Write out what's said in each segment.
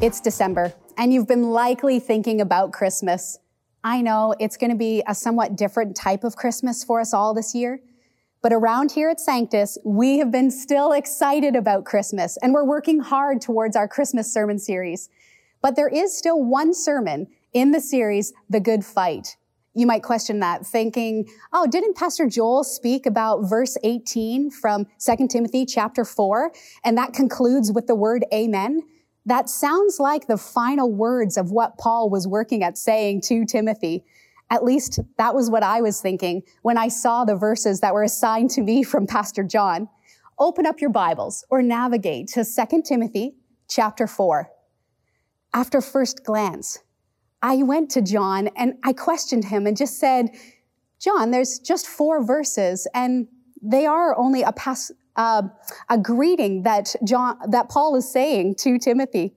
It's December, and you've been likely thinking about Christmas. I know it's going to be a somewhat different type of Christmas for us all this year. But around here at Sanctus, we have been still excited about Christmas, and we're working hard towards our Christmas sermon series. But there is still one sermon in the series, The Good Fight. You might question that, thinking, oh, didn't Pastor Joel speak about verse 18 from 2 Timothy chapter 4? And that concludes with the word amen. That sounds like the final words of what Paul was working at saying to Timothy. At least that was what I was thinking when I saw the verses that were assigned to me from Pastor John. Open up your Bibles or navigate to 2 Timothy chapter 4. After first glance, I went to John and I questioned him and just said, John, there's just four verses and they are only a, pas- uh, a greeting that John, that Paul is saying to Timothy.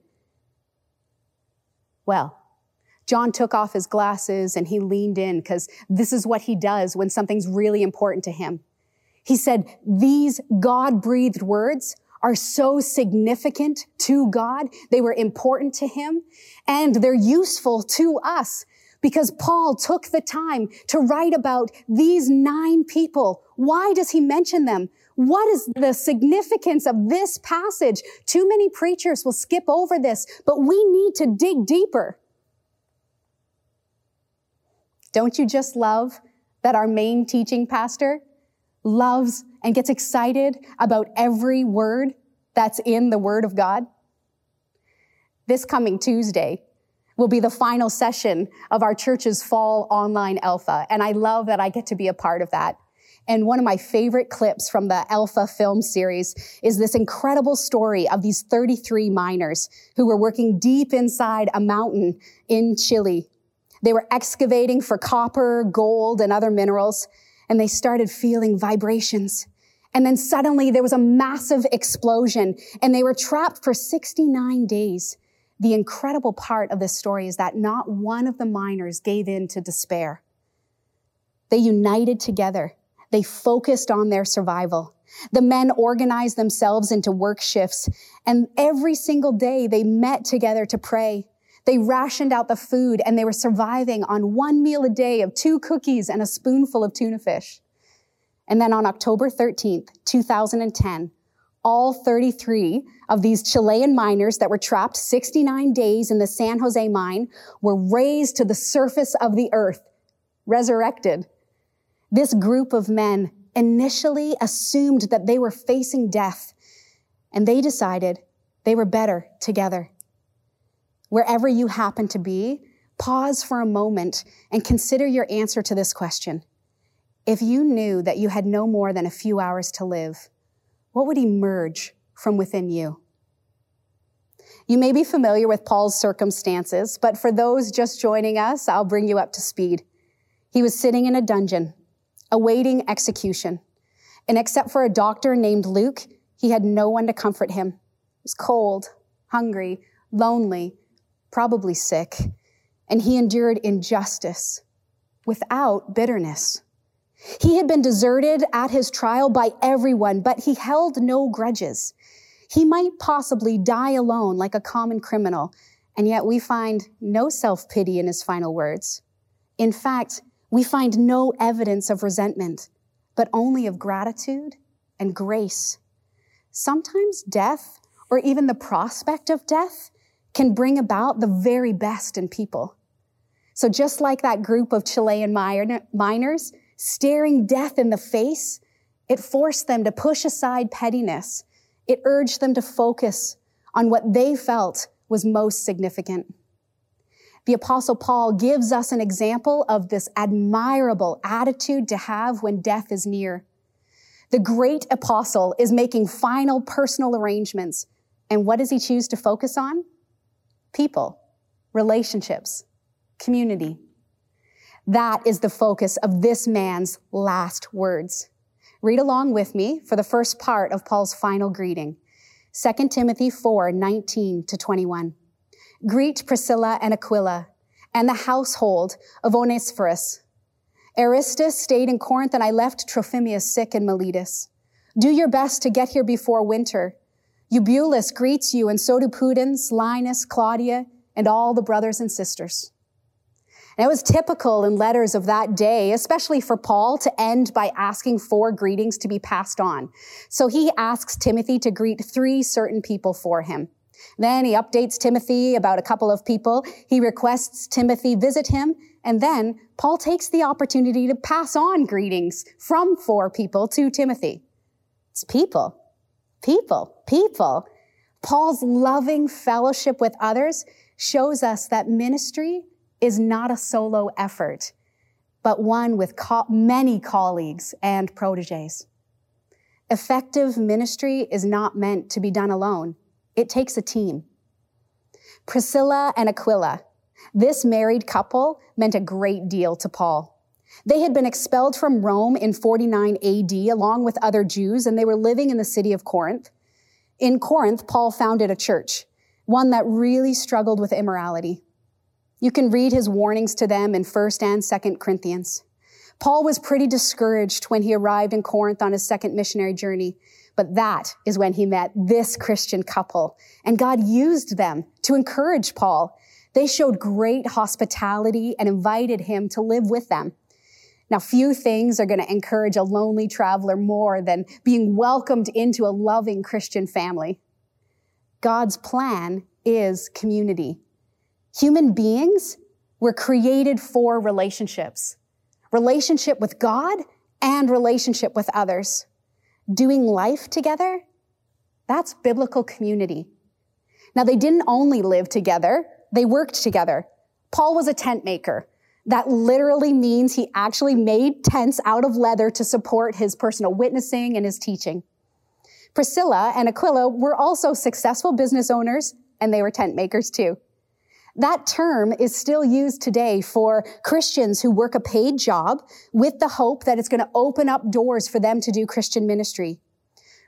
Well, John took off his glasses and he leaned in because this is what he does when something's really important to him. He said, these God breathed words are so significant to God. They were important to him and they're useful to us because Paul took the time to write about these nine people. Why does he mention them? What is the significance of this passage? Too many preachers will skip over this, but we need to dig deeper. Don't you just love that our main teaching pastor loves and gets excited about every word that's in the Word of God? This coming Tuesday will be the final session of our church's fall online alpha, and I love that I get to be a part of that. And one of my favorite clips from the Alpha film series is this incredible story of these 33 miners who were working deep inside a mountain in Chile. They were excavating for copper, gold, and other minerals, and they started feeling vibrations. And then suddenly there was a massive explosion and they were trapped for 69 days. The incredible part of this story is that not one of the miners gave in to despair. They united together they focused on their survival. The men organized themselves into work shifts, and every single day they met together to pray. They rationed out the food, and they were surviving on one meal a day of two cookies and a spoonful of tuna fish. And then on October 13th, 2010, all 33 of these Chilean miners that were trapped 69 days in the San Jose mine were raised to the surface of the earth, resurrected. This group of men initially assumed that they were facing death, and they decided they were better together. Wherever you happen to be, pause for a moment and consider your answer to this question. If you knew that you had no more than a few hours to live, what would emerge from within you? You may be familiar with Paul's circumstances, but for those just joining us, I'll bring you up to speed. He was sitting in a dungeon awaiting execution. And except for a doctor named Luke, he had no one to comfort him. He was cold, hungry, lonely, probably sick, and he endured injustice without bitterness. He had been deserted at his trial by everyone, but he held no grudges. He might possibly die alone like a common criminal, and yet we find no self pity in his final words. In fact, we find no evidence of resentment, but only of gratitude and grace. Sometimes death, or even the prospect of death, can bring about the very best in people. So just like that group of Chilean miners staring death in the face, it forced them to push aside pettiness. It urged them to focus on what they felt was most significant. The apostle Paul gives us an example of this admirable attitude to have when death is near. The great apostle is making final personal arrangements. And what does he choose to focus on? People, relationships, community. That is the focus of this man's last words. Read along with me for the first part of Paul's final greeting. 2 Timothy 4, 19 to 21. Greet Priscilla and Aquila and the household of Onesiphorus. Erastus stayed in Corinth and I left Trophimus sick in Miletus. Do your best to get here before winter. Eubulus greets you, and so do Pudens, Linus, Claudia, and all the brothers and sisters. And it was typical in letters of that day, especially for Paul, to end by asking for greetings to be passed on. So he asks Timothy to greet three certain people for him. Then he updates Timothy about a couple of people. He requests Timothy visit him. And then Paul takes the opportunity to pass on greetings from four people to Timothy. It's people, people, people. Paul's loving fellowship with others shows us that ministry is not a solo effort, but one with co- many colleagues and proteges. Effective ministry is not meant to be done alone. It takes a team. Priscilla and Aquila, this married couple meant a great deal to Paul. They had been expelled from Rome in 49 AD along with other Jews, and they were living in the city of Corinth. In Corinth, Paul founded a church, one that really struggled with immorality. You can read his warnings to them in 1st and 2nd Corinthians. Paul was pretty discouraged when he arrived in Corinth on his second missionary journey. But that is when he met this Christian couple. And God used them to encourage Paul. They showed great hospitality and invited him to live with them. Now, few things are going to encourage a lonely traveler more than being welcomed into a loving Christian family. God's plan is community. Human beings were created for relationships, relationship with God and relationship with others doing life together, that's biblical community. Now, they didn't only live together, they worked together. Paul was a tent maker. That literally means he actually made tents out of leather to support his personal witnessing and his teaching. Priscilla and Aquila were also successful business owners, and they were tent makers too. That term is still used today for Christians who work a paid job with the hope that it's going to open up doors for them to do Christian ministry.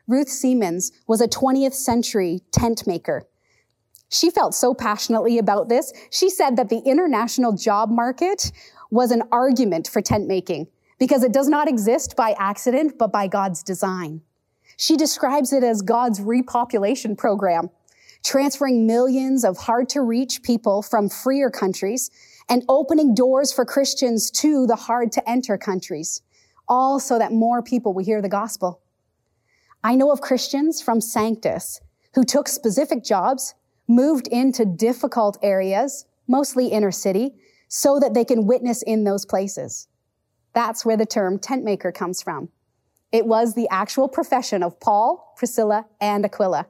Ruth Siemens was a 20th century tent maker. She felt so passionately about this. She said that the international job market was an argument for tent making because it does not exist by accident, but by God's design. She describes it as God's repopulation program transferring millions of hard to reach people from freer countries and opening doors for Christians to the hard to enter countries, all so that more people will hear the gospel. I know of Christians from Sanctus who took specific jobs, moved into difficult areas, mostly inner city, so that they can witness in those places. That's where the term tent maker comes from. It was the actual profession of Paul, Priscilla, and Aquila.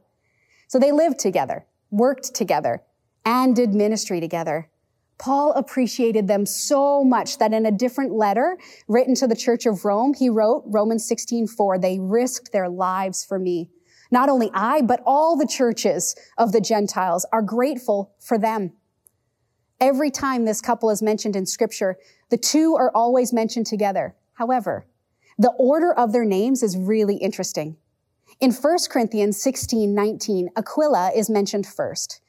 So they lived together, worked together, and did ministry together. Paul appreciated them so much that in a different letter written to the church of Rome, he wrote Romans 16:4, they risked their lives for me. Not only I, but all the churches of the Gentiles are grateful for them. Every time this couple is mentioned in scripture, the two are always mentioned together. However, the order of their names is really interesting. In 1 Corinthians 16, 19, Aquila is mentioned first,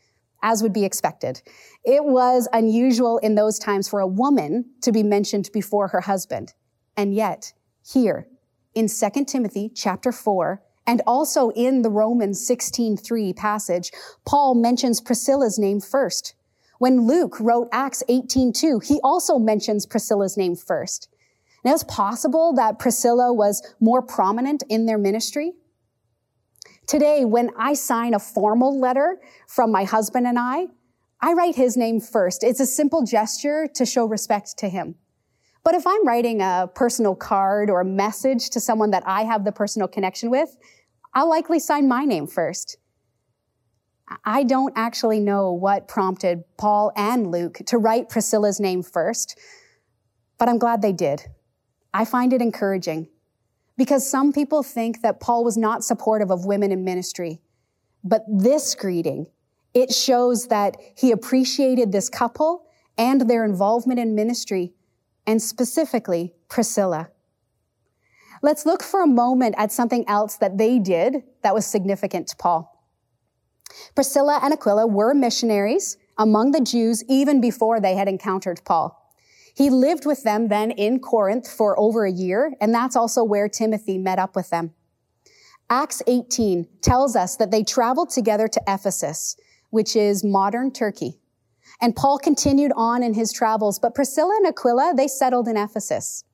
as would be expected. It was unusual in those times for a woman to be mentioned before her husband. And yet, here, in 2 Timothy chapter 4, and also in the Romans 16:3 passage, Paul mentions Priscilla's name first. When Luke wrote Acts 18:2, he also mentions Priscilla's name first. Now it's possible that Priscilla was more prominent in their ministry. Today, when I sign a formal letter from my husband and I, I write his name first. It's a simple gesture to show respect to him. But if I'm writing a personal card or a message to someone that I have the personal connection with, I'll likely sign my name first. I don't actually know what prompted Paul and Luke to write Priscilla's name first, but I'm glad they did. I find it encouraging because some people think that Paul was not supportive of women in ministry. But this greeting, it shows that he appreciated this couple and their involvement in ministry, and specifically Priscilla. Let's look for a moment at something else that they did that was significant to Paul. Priscilla and Aquila were missionaries among the Jews even before they had encountered Paul. He lived with them then in Corinth for over a year, and that's also where Timothy met up with them. Acts 18 tells us that they traveled together to Ephesus, which is modern Turkey. And Paul continued on in his travels, but Priscilla and Aquila, they settled in Ephesus.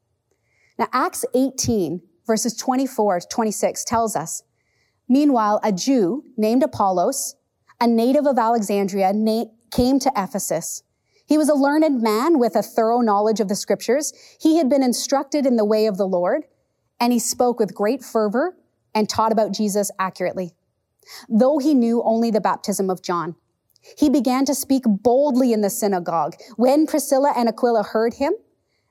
Now, Acts 18, verses 24 to 26 tells us, Meanwhile, a Jew named Apollos, a native of Alexandria, na- came to Ephesus. He was a learned man with a thorough knowledge of the scriptures. He had been instructed in the way of the Lord, and he spoke with great fervor and taught about Jesus accurately. Though he knew only the baptism of John, he began to speak boldly in the synagogue. When Priscilla and Aquila heard him,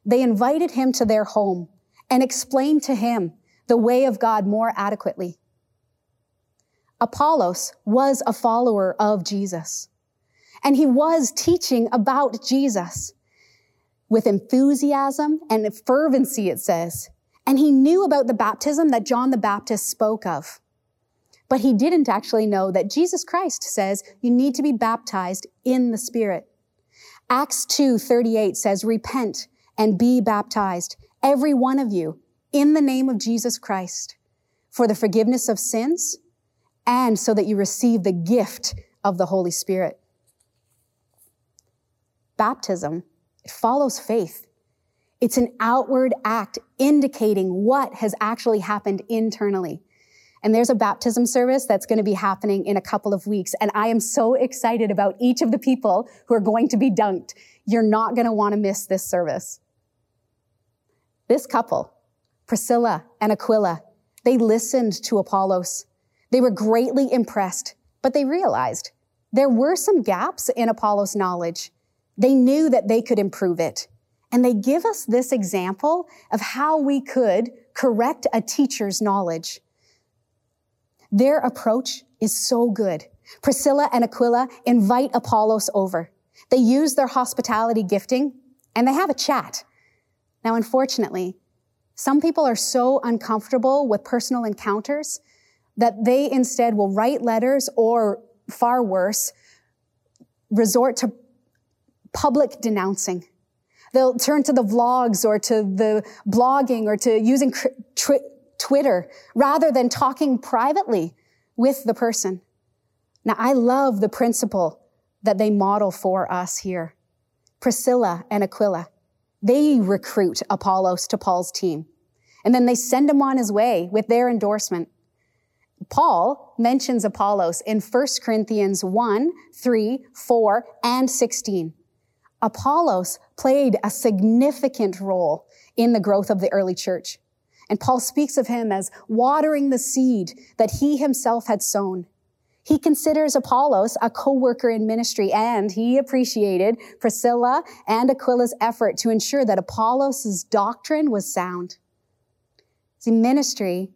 they invited him to their home and explained to him the way of God more adequately. Apollos was a follower of Jesus, and he was teaching about Jesus with enthusiasm and fervency, it says. And he knew about the baptism that John the Baptist spoke of. But he didn't actually know that Jesus Christ says you need to be baptized in the Spirit. Acts 2:38 says, "Repent and be baptized, every one of you, in the name of Jesus Christ, for the forgiveness of sins, and so that you receive the gift of the Holy Spirit." Baptism, it follows faith. It's an outward act indicating what has actually happened internally. And there's a baptism service that's going to be happening in a couple of weeks. And I am so excited about each of the people who are going to be dunked. You're not going to want to miss this service. This couple, Priscilla and Aquila, they listened to Apollos. They were greatly impressed, but they realized there were some gaps in Apollos' knowledge. They knew that they could improve it. And they give us this example of how we could correct a teacher's knowledge. Their approach is so good. Priscilla and Aquila invite Apollos over. They use their hospitality gifting and they have a chat. Now, unfortunately, some people are so uncomfortable with personal encounters that they instead will write letters or far worse, resort to public denouncing. They'll turn to the vlogs or to the blogging or to using Twitter rather than talking privately with the person. Now, I love the principle that they model for us here. Priscilla and Aquila, they recruit Apollos to Paul's team. And then they send him on his way with their endorsement. Paul mentions Apollos in 1 Corinthians 1, 3, 4, and 16. Apollos played a significant role in the growth of the early church. And Paul speaks of him as watering the seed that he himself had sown. He considers Apollos a co-worker in ministry and he appreciated Priscilla and Aquila's effort to ensure that Apollos' doctrine was sound. See, ministry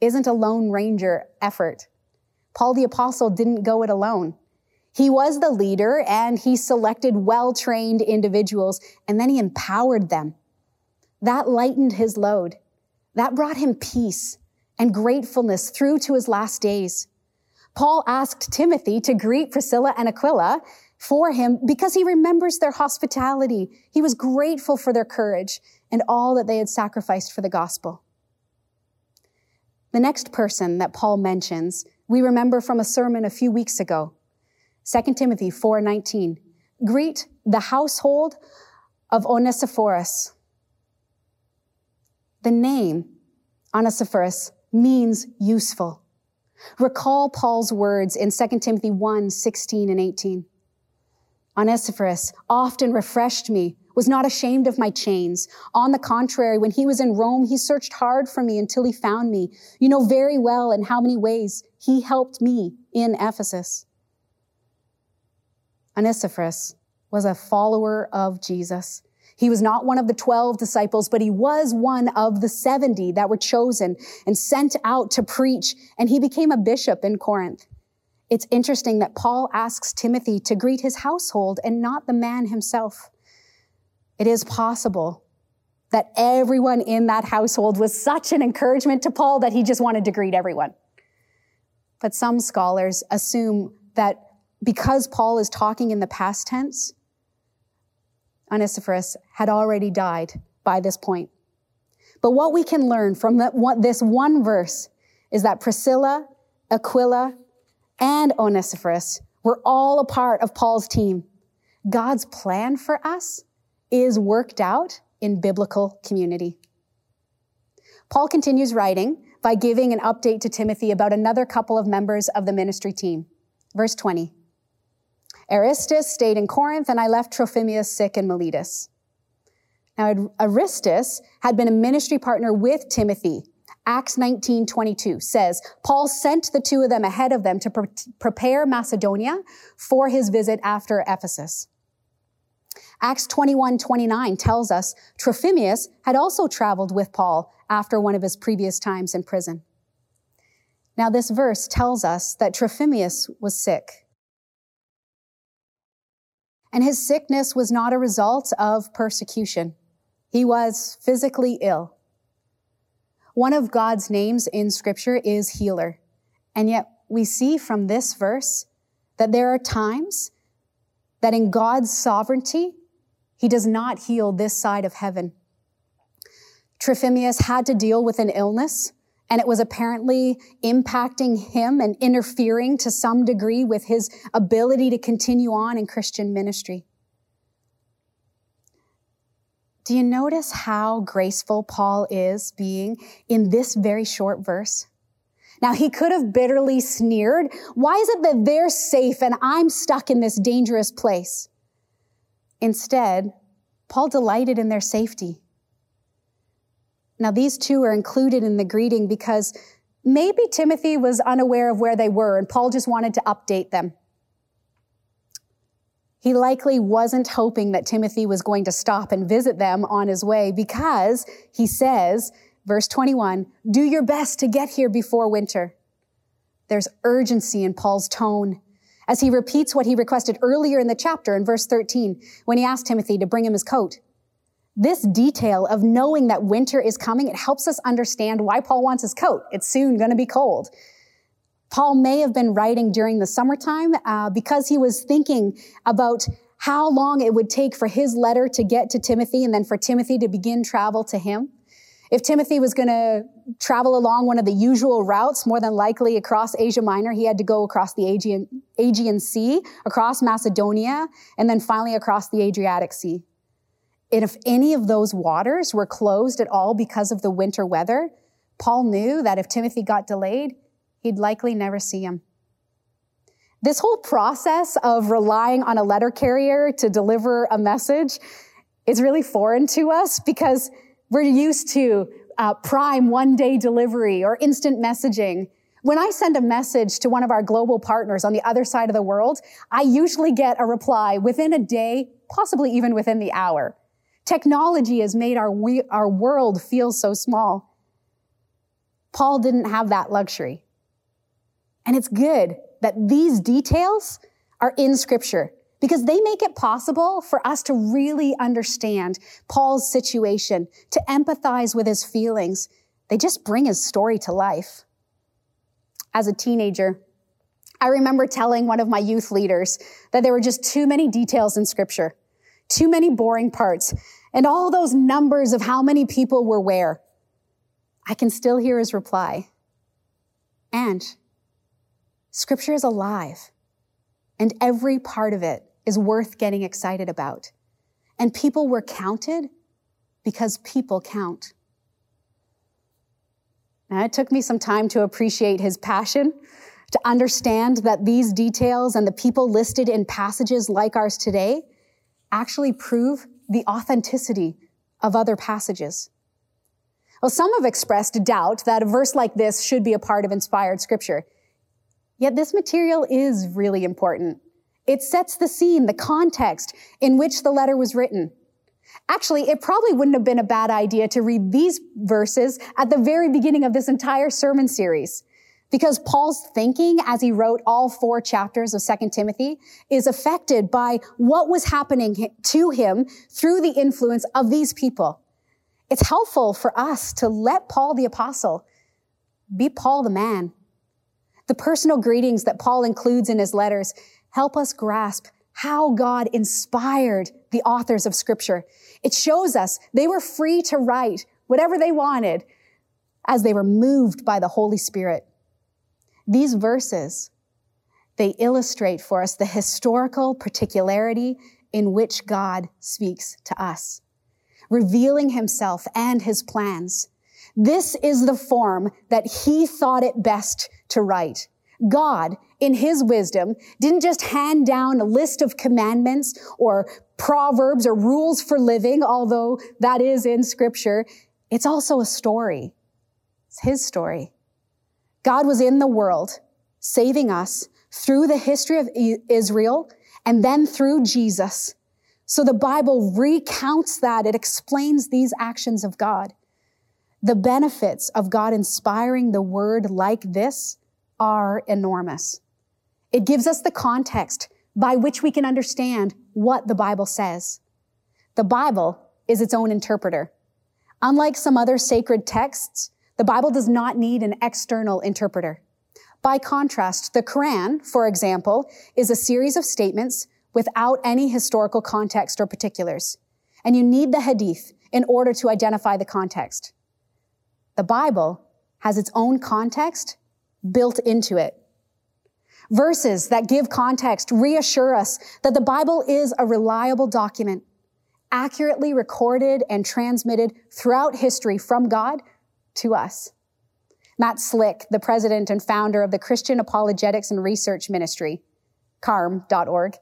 isn't a lone ranger effort. Paul the apostle didn't go it alone. He was the leader and he selected well-trained individuals and then he empowered them. That lightened his load. That brought him peace and gratefulness through to his last days. Paul asked Timothy to greet Priscilla and Aquila for him because he remembers their hospitality. He was grateful for their courage and all that they had sacrificed for the gospel. The next person that Paul mentions, we remember from a sermon a few weeks ago. 2 Timothy 4:19. Greet the household of Onesiphorus. The name Onesiphorus means useful. Recall Paul's words in 2 Timothy 1, 16 and 18. Onesiphorus often refreshed me, was not ashamed of my chains. On the contrary, when he was in Rome, he searched hard for me until he found me. You know very well in how many ways he helped me in Ephesus. Onesiphorus was a follower of Jesus. He was not one of the 12 disciples, but he was one of the 70 that were chosen and sent out to preach, and he became a bishop in Corinth. It's interesting that Paul asks Timothy to greet his household and not the man himself. It is possible that everyone in that household was such an encouragement to Paul that he just wanted to greet everyone. But some scholars assume that because Paul is talking in the past tense, Onesiphorus had already died by this point. But what we can learn from this one verse is that Priscilla, Aquila, and Onesiphorus were all a part of Paul's team. God's plan for us is worked out in biblical community. Paul continues writing by giving an update to Timothy about another couple of members of the ministry team. Verse 20. Erastus stayed in Corinth, and I left Trophimus sick in Miletus. Now, Erastus had been a ministry partner with Timothy. Acts 19, 22 says, Paul sent the two of them ahead of them to pre- prepare Macedonia for his visit after Ephesus. Acts 21, 29 tells us Trophimus had also traveled with Paul after one of his previous times in prison. Now, this verse tells us that Trophimus was sick. And his sickness was not a result of persecution. He was physically ill. One of God's names in scripture is healer. And yet we see from this verse that there are times that in God's sovereignty, he does not heal this side of heaven. Trophimus had to deal with an illness, and it was apparently impacting him and interfering to some degree with his ability to continue on in Christian ministry. Do you notice how graceful Paul is being in this very short verse? Now, he could have bitterly sneered, Why is it that they're safe and I'm stuck in this dangerous place? Instead, Paul delighted in their safety. Now, these two are included in the greeting because maybe Timothy was unaware of where they were and Paul just wanted to update them. He likely wasn't hoping that Timothy was going to stop and visit them on his way because he says, verse 21, do your best to get here before winter. There's urgency in Paul's tone as he repeats what he requested earlier in the chapter in verse 13 when he asked Timothy to bring him his coat. This detail of knowing that winter is coming, it helps us understand why Paul wants his coat. It's soon going to be cold. Paul may have been writing during the summertime uh, because he was thinking about how long it would take for his letter to get to Timothy and then for Timothy to begin travel to him. If Timothy was going to travel along one of the usual routes, more than likely across Asia Minor, he had to go across the Aegean, Aegean Sea, across Macedonia, and then finally across the Adriatic Sea. And if any of those waters were closed at all because of the winter weather, Paul knew that if Timothy got delayed, he'd likely never see him. This whole process of relying on a letter carrier to deliver a message is really foreign to us because we're used to uh, prime one day delivery or instant messaging. When I send a message to one of our global partners on the other side of the world, I usually get a reply within a day, possibly even within the hour. Technology has made our, we, our world feel so small. Paul didn't have that luxury. And it's good that these details are in scripture because they make it possible for us to really understand Paul's situation, to empathize with his feelings. They just bring his story to life. As a teenager, I remember telling one of my youth leaders that there were just too many details in scripture, too many boring parts, and all those numbers of how many people were where. I can still hear his reply. And scripture is alive, and every part of it is worth getting excited about. And people were counted because people count. Now, it took me some time to appreciate his passion, to understand that these details and the people listed in passages like ours today actually prove the authenticity of other passages. Well, some have expressed doubt that a verse like this should be a part of inspired scripture. Yet this material is really important. It sets the scene, the context in which the letter was written. Actually, it probably wouldn't have been a bad idea to read these verses at the very beginning of this entire sermon series. Because Paul's thinking as he wrote all four chapters of 2 Timothy is affected by what was happening to him through the influence of these people. It's helpful for us to let Paul the apostle be Paul the man. The personal greetings that Paul includes in his letters help us grasp how God inspired the authors of scripture. It shows us they were free to write whatever they wanted, as they were moved by the Holy Spirit. These verses, they illustrate for us the historical particularity in which God speaks to us, revealing himself and his plans. This is the form that he thought it best to write. God, in his wisdom, didn't just hand down a list of commandments or proverbs or rules for living, although that is in scripture. It's also a story. It's his story. God was in the world, saving us through the history of Israel and then through Jesus. So the Bible recounts that. It explains these actions of God. The benefits of God inspiring the word like this are enormous. It gives us the context by which we can understand what the Bible says. The Bible is its own interpreter. Unlike some other sacred texts, the Bible does not need an external interpreter. By contrast, the Quran, for example, is a series of statements without any historical context or particulars. And you need the Hadith in order to identify the context. The Bible has its own context built into it. Verses that give context reassure us that the Bible is a reliable document, accurately recorded and transmitted throughout history from God to us. Matt Slick, the president and founder of the Christian Apologetics and Research Ministry, carm.org,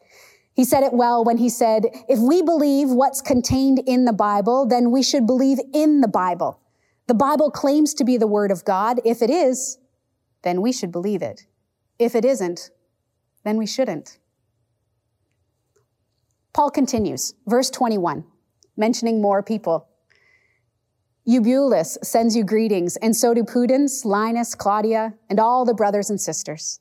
he said it well when he said, if we believe what's contained in the Bible, then we should believe in the Bible. The Bible claims to be the Word of God. If it is, then we should believe it. If it isn't, then we shouldn't. Paul continues, verse 21, mentioning more people. Eubulus sends you greetings, and so do Pudens, Linus, Claudia, and all the brothers and sisters.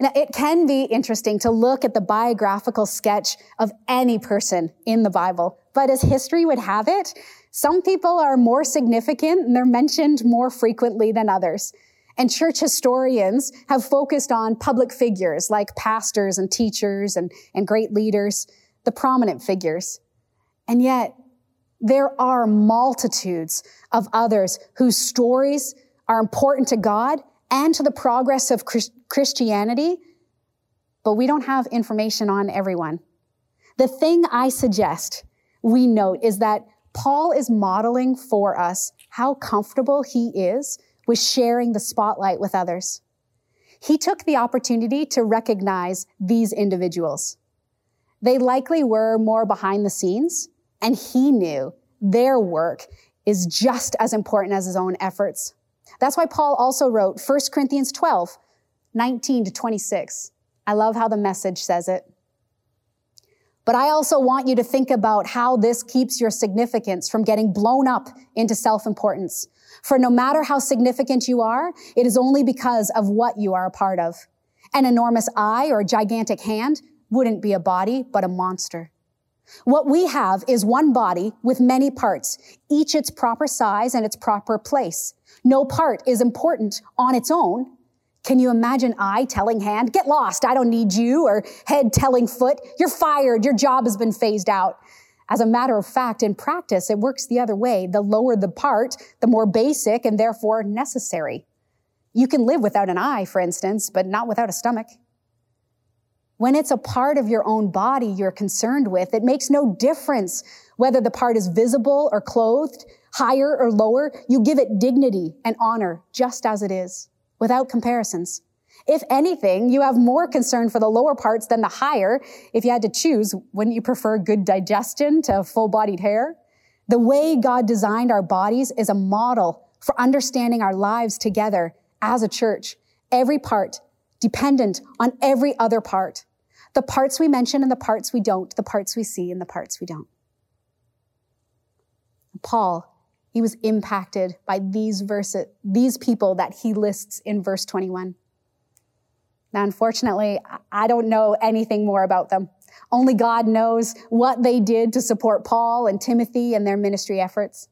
Now, it can be interesting to look at the biographical sketch of any person in the Bible, but as history would have it, some people are more significant and they're mentioned more frequently than others. And church historians have focused on public figures like pastors and teachers and, and great leaders, the prominent figures. And yet, there are multitudes of others whose stories are important to God and to the progress of Christianity, but we don't have information on everyone. The thing I suggest we note is that Paul is modeling for us how comfortable he is with sharing the spotlight with others. He took the opportunity to recognize these individuals. They likely were more behind the scenes, and he knew their work is just as important as his own efforts. That's why Paul also wrote 1 Corinthians 12, 19 to 26. I love how the message says it. But I also want you to think about how this keeps your significance from getting blown up into self-importance. For no matter how significant you are, it is only because of what you are a part of. An enormous eye or a gigantic hand wouldn't be a body, but a monster. What we have is one body with many parts, each its proper size and its proper place. No part is important on its own. Can you imagine eye telling hand, get lost, I don't need you, or head telling foot, you're fired, your job has been phased out? As a matter of fact, in practice, it works the other way. The lower the part, the more basic and therefore necessary. You can live without an eye, for instance, but not without a stomach. When it's a part of your own body you're concerned with, it makes no difference whether the part is visible or clothed, higher or lower. You give it dignity and honor just as it is, without comparisons. If anything, you have more concern for the lower parts than the higher. If you had to choose, wouldn't you prefer good digestion to full bodied hair? The way God designed our bodies is a model for understanding our lives together as a church. Every part dependent on every other part. The parts we mention and the parts we don't, the parts we see and the parts we don't. Paul, he was impacted by these verses, these people that he lists in verse 21. Now, unfortunately, I don't know anything more about them. Only God knows what they did to support Paul and Timothy and their ministry efforts.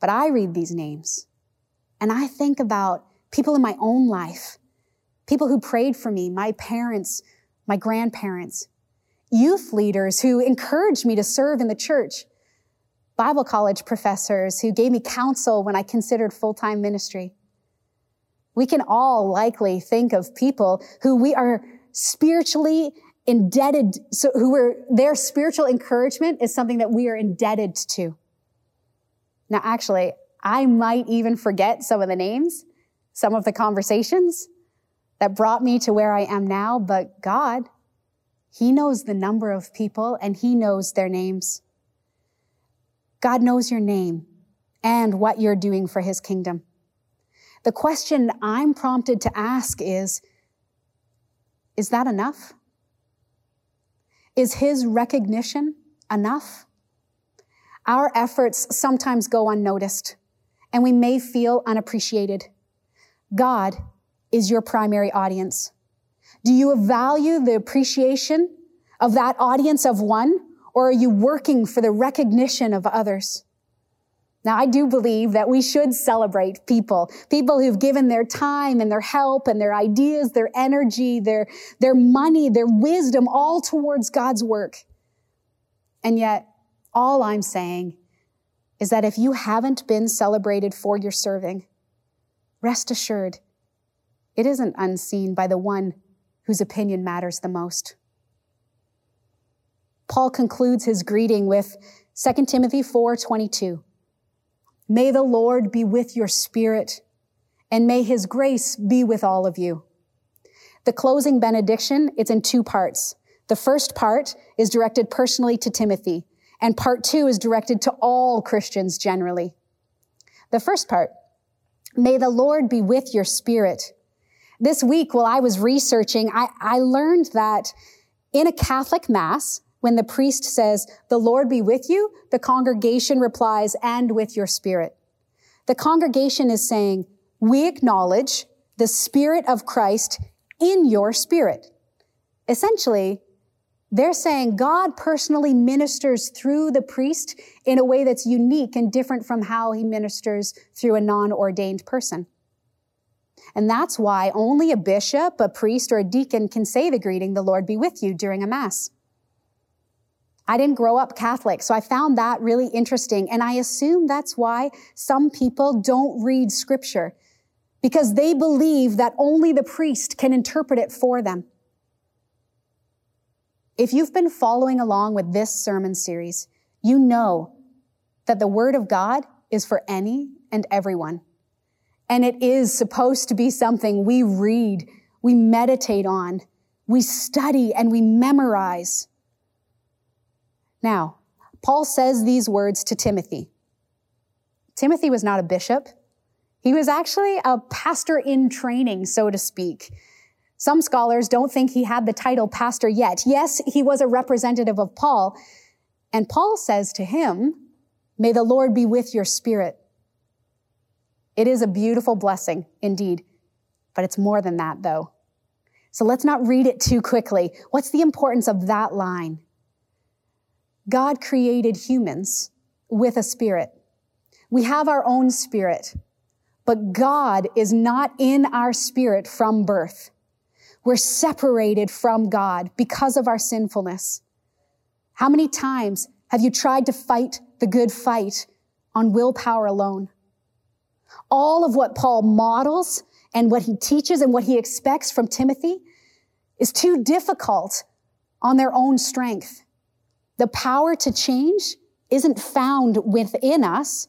But I read these names and I think about people in my own life people who prayed for me, my parents, my grandparents, youth leaders who encouraged me to serve in the church. Bible college professors who gave me counsel when I considered full-time ministry. We can all likely think of people who we are spiritually indebted, so who are, their spiritual encouragement is something that we are indebted to. Now, actually, I might even forget some of the names, some of the conversations that brought me to where I am now, but God, He knows the number of people and He knows their names. God knows your name and what you're doing for His kingdom. The question I'm prompted to ask is, is that enough? Is His recognition enough? Our efforts sometimes go unnoticed and we may feel unappreciated. God is your primary audience. Do you value the appreciation of that audience of one, or are you working for the recognition of others? Now, I do believe that we should celebrate people, people who've given their time and their help and their ideas, their energy, their, their money, their wisdom, all towards God's work. And yet, all I'm saying is that if you haven't been celebrated for your serving, rest assured, it isn't unseen by the one whose opinion matters the most. Paul concludes his greeting with 2 Timothy 4:22. May the Lord be with your spirit and may his grace be with all of you. The closing benediction, it's in two parts. The first part is directed personally to Timothy, and part two is directed to all Christians generally. The first part, may the Lord be with your spirit. This week, while I was researching, I, I learned that in a Catholic mass, when the priest says, the Lord be with you, the congregation replies, and with your spirit. The congregation is saying, we acknowledge the spirit of Christ in your spirit. Essentially, they're saying God personally ministers through the priest in a way that's unique and different from how he ministers through a non-ordained person. And that's why only a bishop, a priest, or a deacon can say the greeting, the Lord be with you during a mass. I didn't grow up Catholic, so I found that really interesting. And I assume that's why some people don't read scripture because they believe that only the priest can interpret it for them. If you've been following along with this sermon series, you know that the Word of God is for any and everyone. And it is supposed to be something we read, we meditate on, we study, and we memorize. Now, Paul says these words to Timothy. Timothy was not a bishop. He was actually a pastor in training, so to speak. Some scholars don't think he had the title pastor yet. Yes, he was a representative of Paul. And Paul says to him, May the Lord be with your spirit. It is a beautiful blessing indeed, but it's more than that though. So let's not read it too quickly. What's the importance of that line? God created humans with a spirit. We have our own spirit, but God is not in our spirit from birth. We're separated from God because of our sinfulness. How many times have you tried to fight the good fight on willpower alone? All of what Paul models and what he teaches and what he expects from Timothy is too difficult on their own strength. The power to change isn't found within us.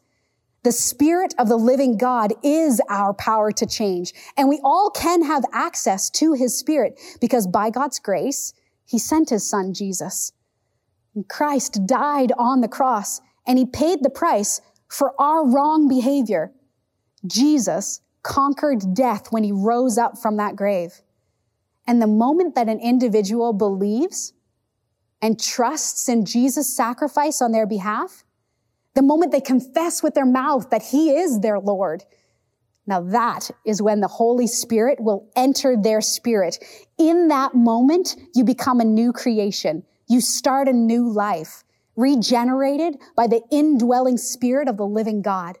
The Spirit of the living God is our power to change. And we all can have access to His Spirit because by God's grace, He sent His Son, Jesus. And Christ died on the cross and He paid the price for our wrong behavior. Jesus conquered death when He rose up from that grave. And the moment that an individual believes and trusts in Jesus' sacrifice on their behalf, the moment they confess with their mouth that he is their Lord. Now that is when the Holy Spirit will enter their spirit. In that moment, you become a new creation. You start a new life, regenerated by the indwelling spirit of the living God.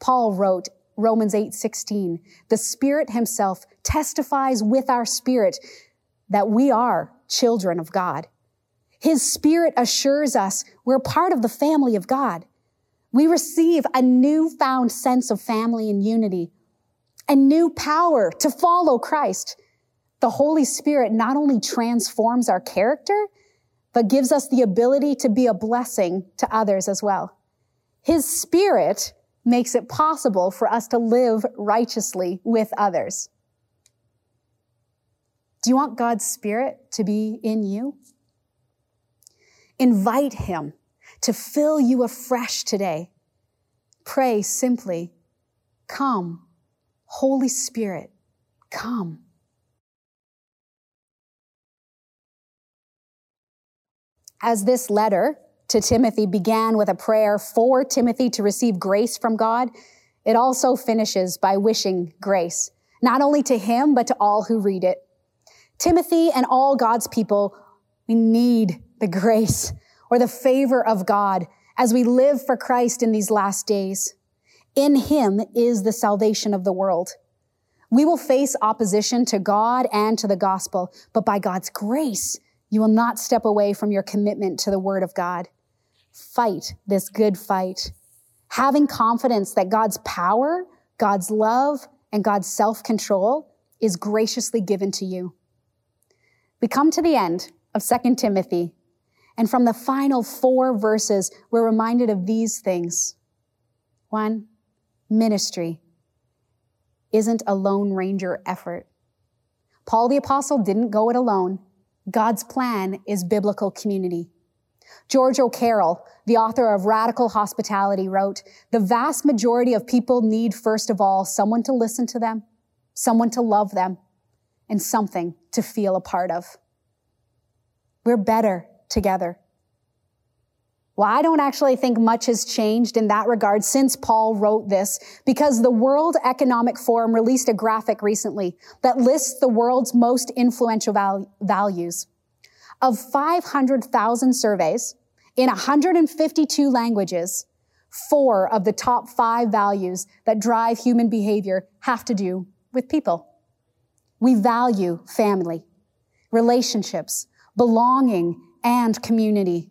Paul wrote Romans 8, 16, the Spirit himself testifies with our spirit that we are children of God. His spirit assures us we're part of the family of God. We receive a newfound sense of family and unity and new power to follow Christ. The Holy Spirit not only transforms our character, but gives us the ability to be a blessing to others as well. His Spirit makes it possible for us to live righteously with others. Do you want God's Spirit to be in you? Invite Him to fill you afresh today. Pray simply, Come, Holy Spirit, come. As this letter to Timothy began with a prayer for Timothy to receive grace from God, it also finishes by wishing grace, not only to him, but to all who read it. Timothy and all God's people, we need the grace or the favor of God as we live for Christ in these last days. In him is the salvation of the world. We will face opposition to God and to the gospel, but by God's grace, you will not step away from your commitment to the word of God. Fight this good fight, having confidence that God's power, God's love, and God's self control is graciously given to you. We come to the end of 2 Timothy, and from the final four verses, we're reminded of these things. One, ministry isn't a lone ranger effort. Paul the apostle didn't go it alone. God's plan is biblical community. George O'Carroll, the author of Radical Hospitality, wrote, The vast majority of people need, first of all, someone to listen to them, someone to love them, and something to feel a part of. We're better together. Well, I don't actually think much has changed in that regard since Paul wrote this, because the World Economic Forum released a graphic recently that lists the world's most influential val- values. Of 500,000 surveys in 152 languages, four of the top five values that drive human behavior have to do with people. We value family, relationships, belonging, and community.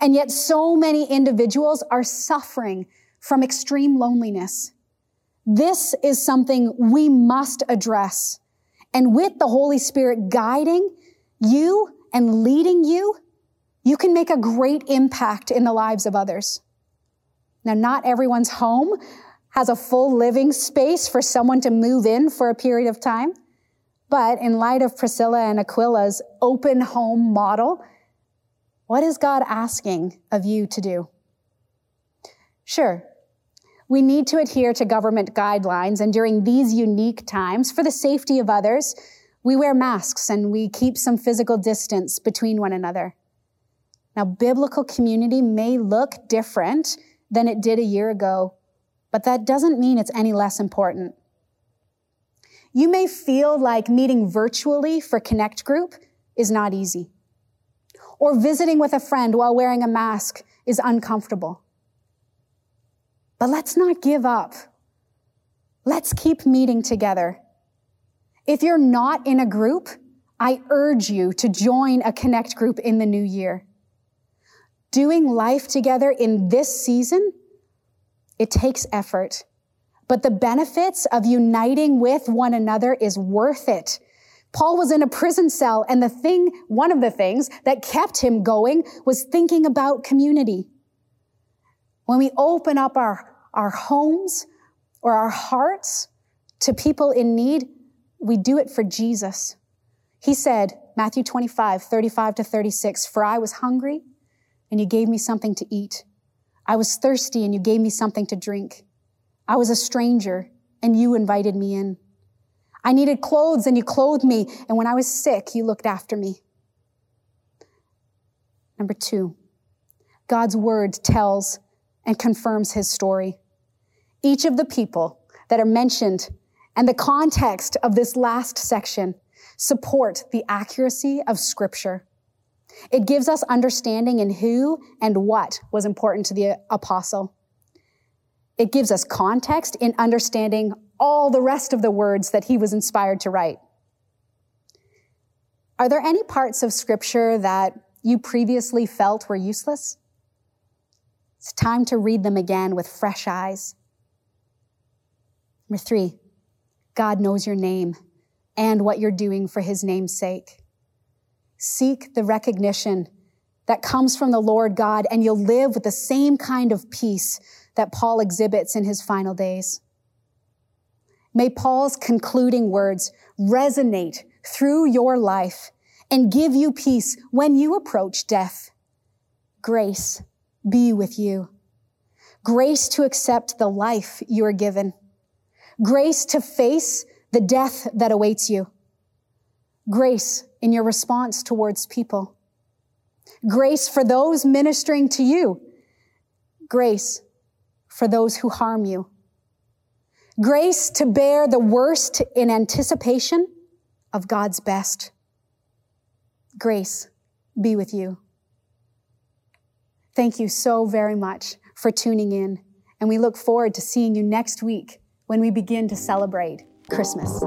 And yet so many individuals are suffering from extreme loneliness. This is something we must address. And with the Holy Spirit guiding you and leading you, you can make a great impact in the lives of others. Now, not everyone's home has a full living space for someone to move in for a period of time. But in light of Priscilla and Aquila's open home model, what is God asking of you to do? Sure, we need to adhere to government guidelines, and during these unique times, for the safety of others, we wear masks and we keep some physical distance between one another. Now, biblical community may look different than it did a year ago, but that doesn't mean it's any less important. You may feel like meeting virtually for Connect Group is not easy, or visiting with a friend while wearing a mask is uncomfortable. But let's not give up. Let's keep meeting together. If you're not in a group, I urge you to join a Connect group in the new year. Doing life together in this season, it takes effort. But the benefits of uniting with one another is worth it. Paul was in a prison cell and the thing, one of the things that kept him going was thinking about community. When we open up our, our homes or our hearts to people in need, we do it for Jesus. He said, Matthew 25, 35 to 36, for I was hungry and you gave me something to eat. I was thirsty and you gave me something to drink. I was a stranger and you invited me in. I needed clothes and you clothed me. And when I was sick, you looked after me. Number two, God's word tells and confirms his story. Each of the people that are mentioned and the context of this last section support the accuracy of scripture. It gives us understanding in who and what was important to the apostle. It gives us context in understanding all the rest of the words that he was inspired to write. Are there any parts of scripture that you previously felt were useless? It's time to read them again with fresh eyes. Number three, God knows your name and what you're doing for his name's sake. Seek the recognition that comes from the Lord God, and you'll live with the same kind of peace that Paul exhibits in his final days. May Paul's concluding words resonate through your life and give you peace when you approach death. Grace be with you. Grace to accept the life you are given. Grace to face the death that awaits you. Grace in your response towards people. Grace for those ministering to you. Grace for those who harm you. Grace to bear the worst in anticipation of God's best. Grace be with you. Thank you so very much for tuning in, and we look forward to seeing you next week when we begin to celebrate Christmas.